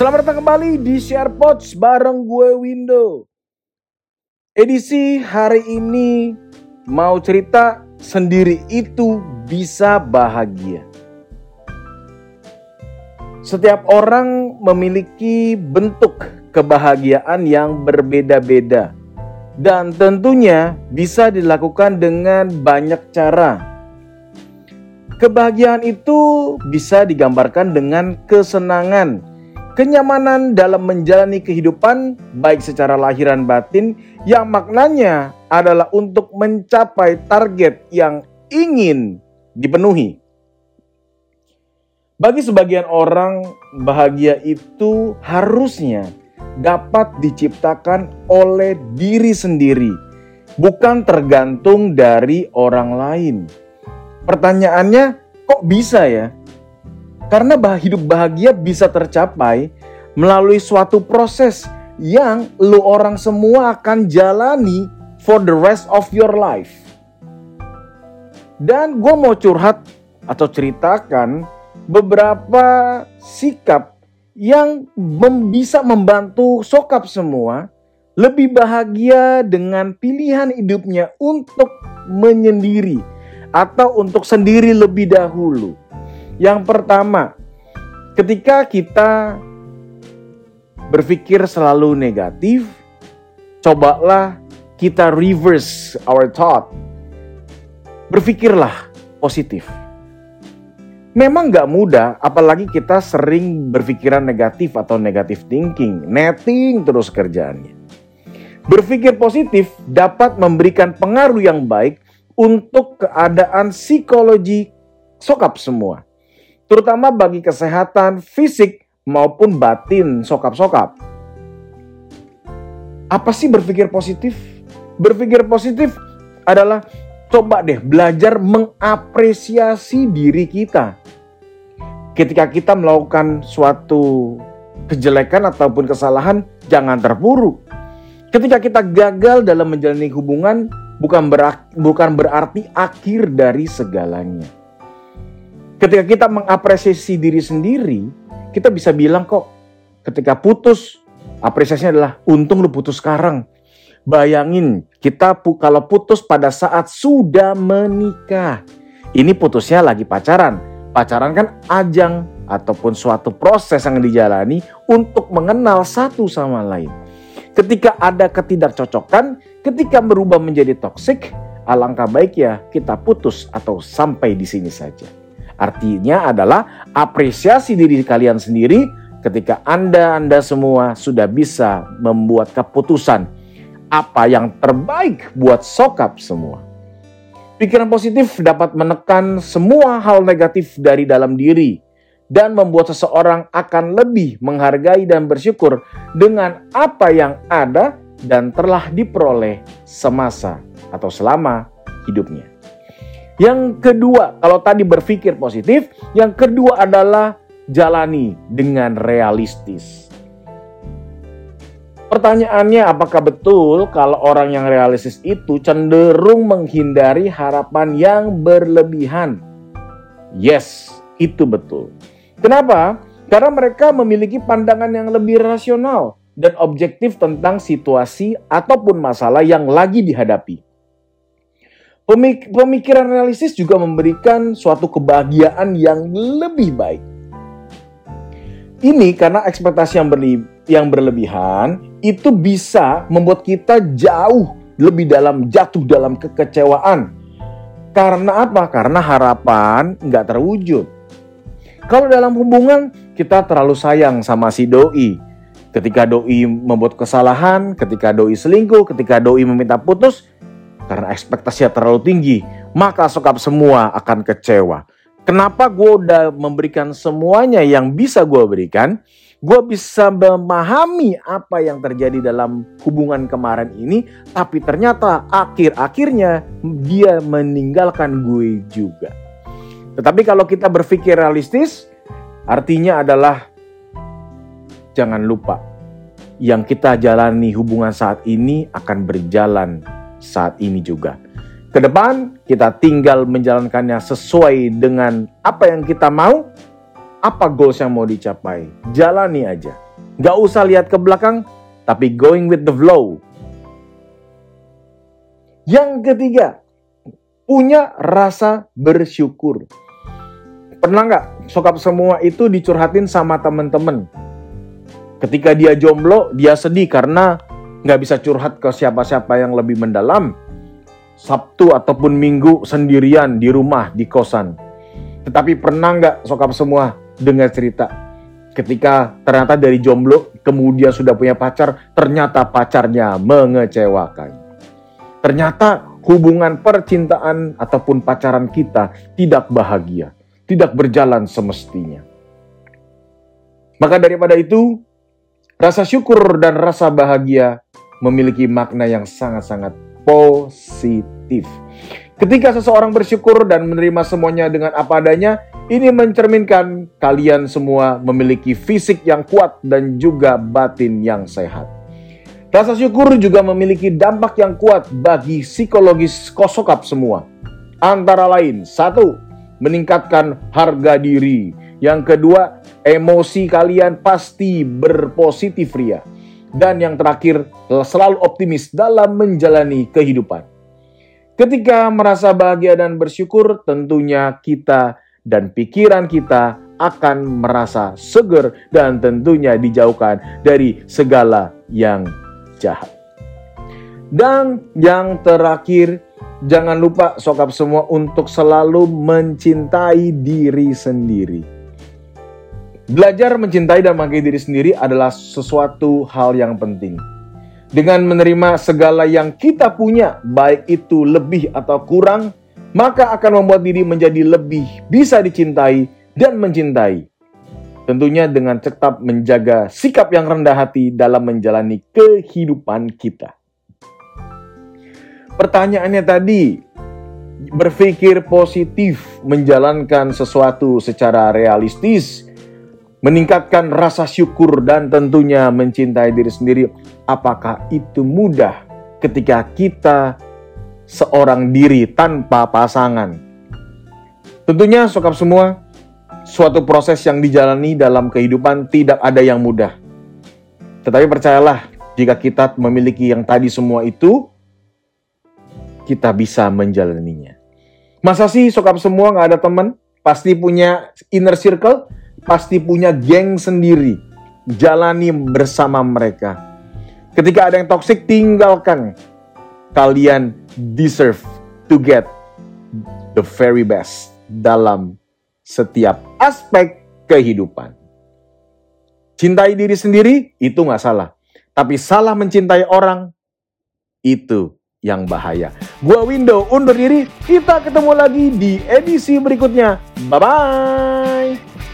Selamat datang kembali di Share Pods bareng gue Window. Edisi hari ini mau cerita sendiri itu bisa bahagia. Setiap orang memiliki bentuk kebahagiaan yang berbeda-beda dan tentunya bisa dilakukan dengan banyak cara. Kebahagiaan itu bisa digambarkan dengan kesenangan, kenyamanan dalam menjalani kehidupan, baik secara lahiran batin, yang maknanya adalah untuk mencapai target yang ingin dipenuhi. Bagi sebagian orang, bahagia itu harusnya dapat diciptakan oleh diri sendiri, bukan tergantung dari orang lain. Pertanyaannya, kok bisa ya? Karena hidup bahagia bisa tercapai melalui suatu proses yang lu orang semua akan jalani for the rest of your life. Dan gue mau curhat atau ceritakan beberapa sikap yang bisa membantu sokap semua lebih bahagia dengan pilihan hidupnya untuk menyendiri atau untuk sendiri lebih dahulu. Yang pertama, ketika kita berpikir selalu negatif, cobalah kita reverse our thought. Berpikirlah positif. Memang nggak mudah, apalagi kita sering berpikiran negatif atau negatif thinking, netting terus kerjaannya. Berpikir positif dapat memberikan pengaruh yang baik untuk keadaan psikologi sokap semua terutama bagi kesehatan fisik maupun batin sokap-sokap. Apa sih berpikir positif? Berpikir positif adalah coba deh belajar mengapresiasi diri kita. Ketika kita melakukan suatu kejelekan ataupun kesalahan, jangan terpuruk. Ketika kita gagal dalam menjalani hubungan, bukan berarti, bukan berarti akhir dari segalanya Ketika kita mengapresiasi diri sendiri, kita bisa bilang kok ketika putus, apresiasinya adalah untung lu putus sekarang. Bayangin kita kalau putus pada saat sudah menikah. Ini putusnya lagi pacaran. Pacaran kan ajang ataupun suatu proses yang dijalani untuk mengenal satu sama lain. Ketika ada ketidakcocokan, ketika berubah menjadi toksik, alangkah baik ya kita putus atau sampai di sini saja. Artinya adalah apresiasi diri kalian sendiri ketika Anda Anda semua sudah bisa membuat keputusan apa yang terbaik buat sokap semua. Pikiran positif dapat menekan semua hal negatif dari dalam diri dan membuat seseorang akan lebih menghargai dan bersyukur dengan apa yang ada dan telah diperoleh semasa atau selama hidupnya. Yang kedua, kalau tadi berpikir positif, yang kedua adalah jalani dengan realistis. Pertanyaannya, apakah betul kalau orang yang realistis itu cenderung menghindari harapan yang berlebihan? Yes, itu betul. Kenapa? Karena mereka memiliki pandangan yang lebih rasional dan objektif tentang situasi ataupun masalah yang lagi dihadapi. Pemik pemikiran realistis juga memberikan suatu kebahagiaan yang lebih baik. Ini karena ekspektasi yang, yang berlebihan itu bisa membuat kita jauh lebih dalam jatuh dalam kekecewaan. Karena apa? Karena harapan nggak terwujud. Kalau dalam hubungan kita terlalu sayang sama si doi. Ketika doi membuat kesalahan, ketika doi selingkuh, ketika doi meminta putus, karena ekspektasinya terlalu tinggi, maka sokap semua akan kecewa. Kenapa gue udah memberikan semuanya yang bisa gue berikan? Gue bisa memahami apa yang terjadi dalam hubungan kemarin ini, tapi ternyata akhir-akhirnya dia meninggalkan gue juga. Tetapi kalau kita berpikir realistis, artinya adalah jangan lupa yang kita jalani hubungan saat ini akan berjalan saat ini juga. Ke depan kita tinggal menjalankannya sesuai dengan apa yang kita mau, apa goals yang mau dicapai. Jalani aja. Gak usah lihat ke belakang, tapi going with the flow. Yang ketiga, punya rasa bersyukur. Pernah nggak sokap semua itu dicurhatin sama temen-temen? Ketika dia jomblo, dia sedih karena nggak bisa curhat ke siapa-siapa yang lebih mendalam. Sabtu ataupun Minggu sendirian di rumah, di kosan. Tetapi pernah nggak sokap semua dengar cerita? Ketika ternyata dari jomblo, kemudian sudah punya pacar, ternyata pacarnya mengecewakan. Ternyata hubungan percintaan ataupun pacaran kita tidak bahagia, tidak berjalan semestinya. Maka daripada itu, rasa syukur dan rasa bahagia memiliki makna yang sangat-sangat positif. Ketika seseorang bersyukur dan menerima semuanya dengan apa adanya, ini mencerminkan kalian semua memiliki fisik yang kuat dan juga batin yang sehat. Rasa syukur juga memiliki dampak yang kuat bagi psikologis kosokap semua. Antara lain, satu, meningkatkan harga diri. Yang kedua, emosi kalian pasti berpositif ria. Dan yang terakhir, selalu optimis dalam menjalani kehidupan. Ketika merasa bahagia dan bersyukur, tentunya kita dan pikiran kita akan merasa seger dan tentunya dijauhkan dari segala yang jahat. Dan yang terakhir, jangan lupa sokap semua untuk selalu mencintai diri sendiri. Belajar mencintai dan menghargai diri sendiri adalah sesuatu hal yang penting. Dengan menerima segala yang kita punya, baik itu lebih atau kurang, maka akan membuat diri menjadi lebih bisa dicintai dan mencintai. Tentunya dengan tetap menjaga sikap yang rendah hati dalam menjalani kehidupan kita. Pertanyaannya tadi, berpikir positif, menjalankan sesuatu secara realistis, meningkatkan rasa syukur dan tentunya mencintai diri sendiri. Apakah itu mudah ketika kita seorang diri tanpa pasangan? Tentunya sokap semua, suatu proses yang dijalani dalam kehidupan tidak ada yang mudah. Tetapi percayalah, jika kita memiliki yang tadi semua itu, kita bisa menjalaninya. Masa sih sokap semua nggak ada teman? Pasti punya inner circle, pasti punya geng sendiri. Jalani bersama mereka. Ketika ada yang toxic, tinggalkan. Kalian deserve to get the very best dalam setiap aspek kehidupan. Cintai diri sendiri itu nggak salah. Tapi salah mencintai orang itu yang bahaya. Gua Window undur diri. Kita ketemu lagi di edisi berikutnya. Bye bye.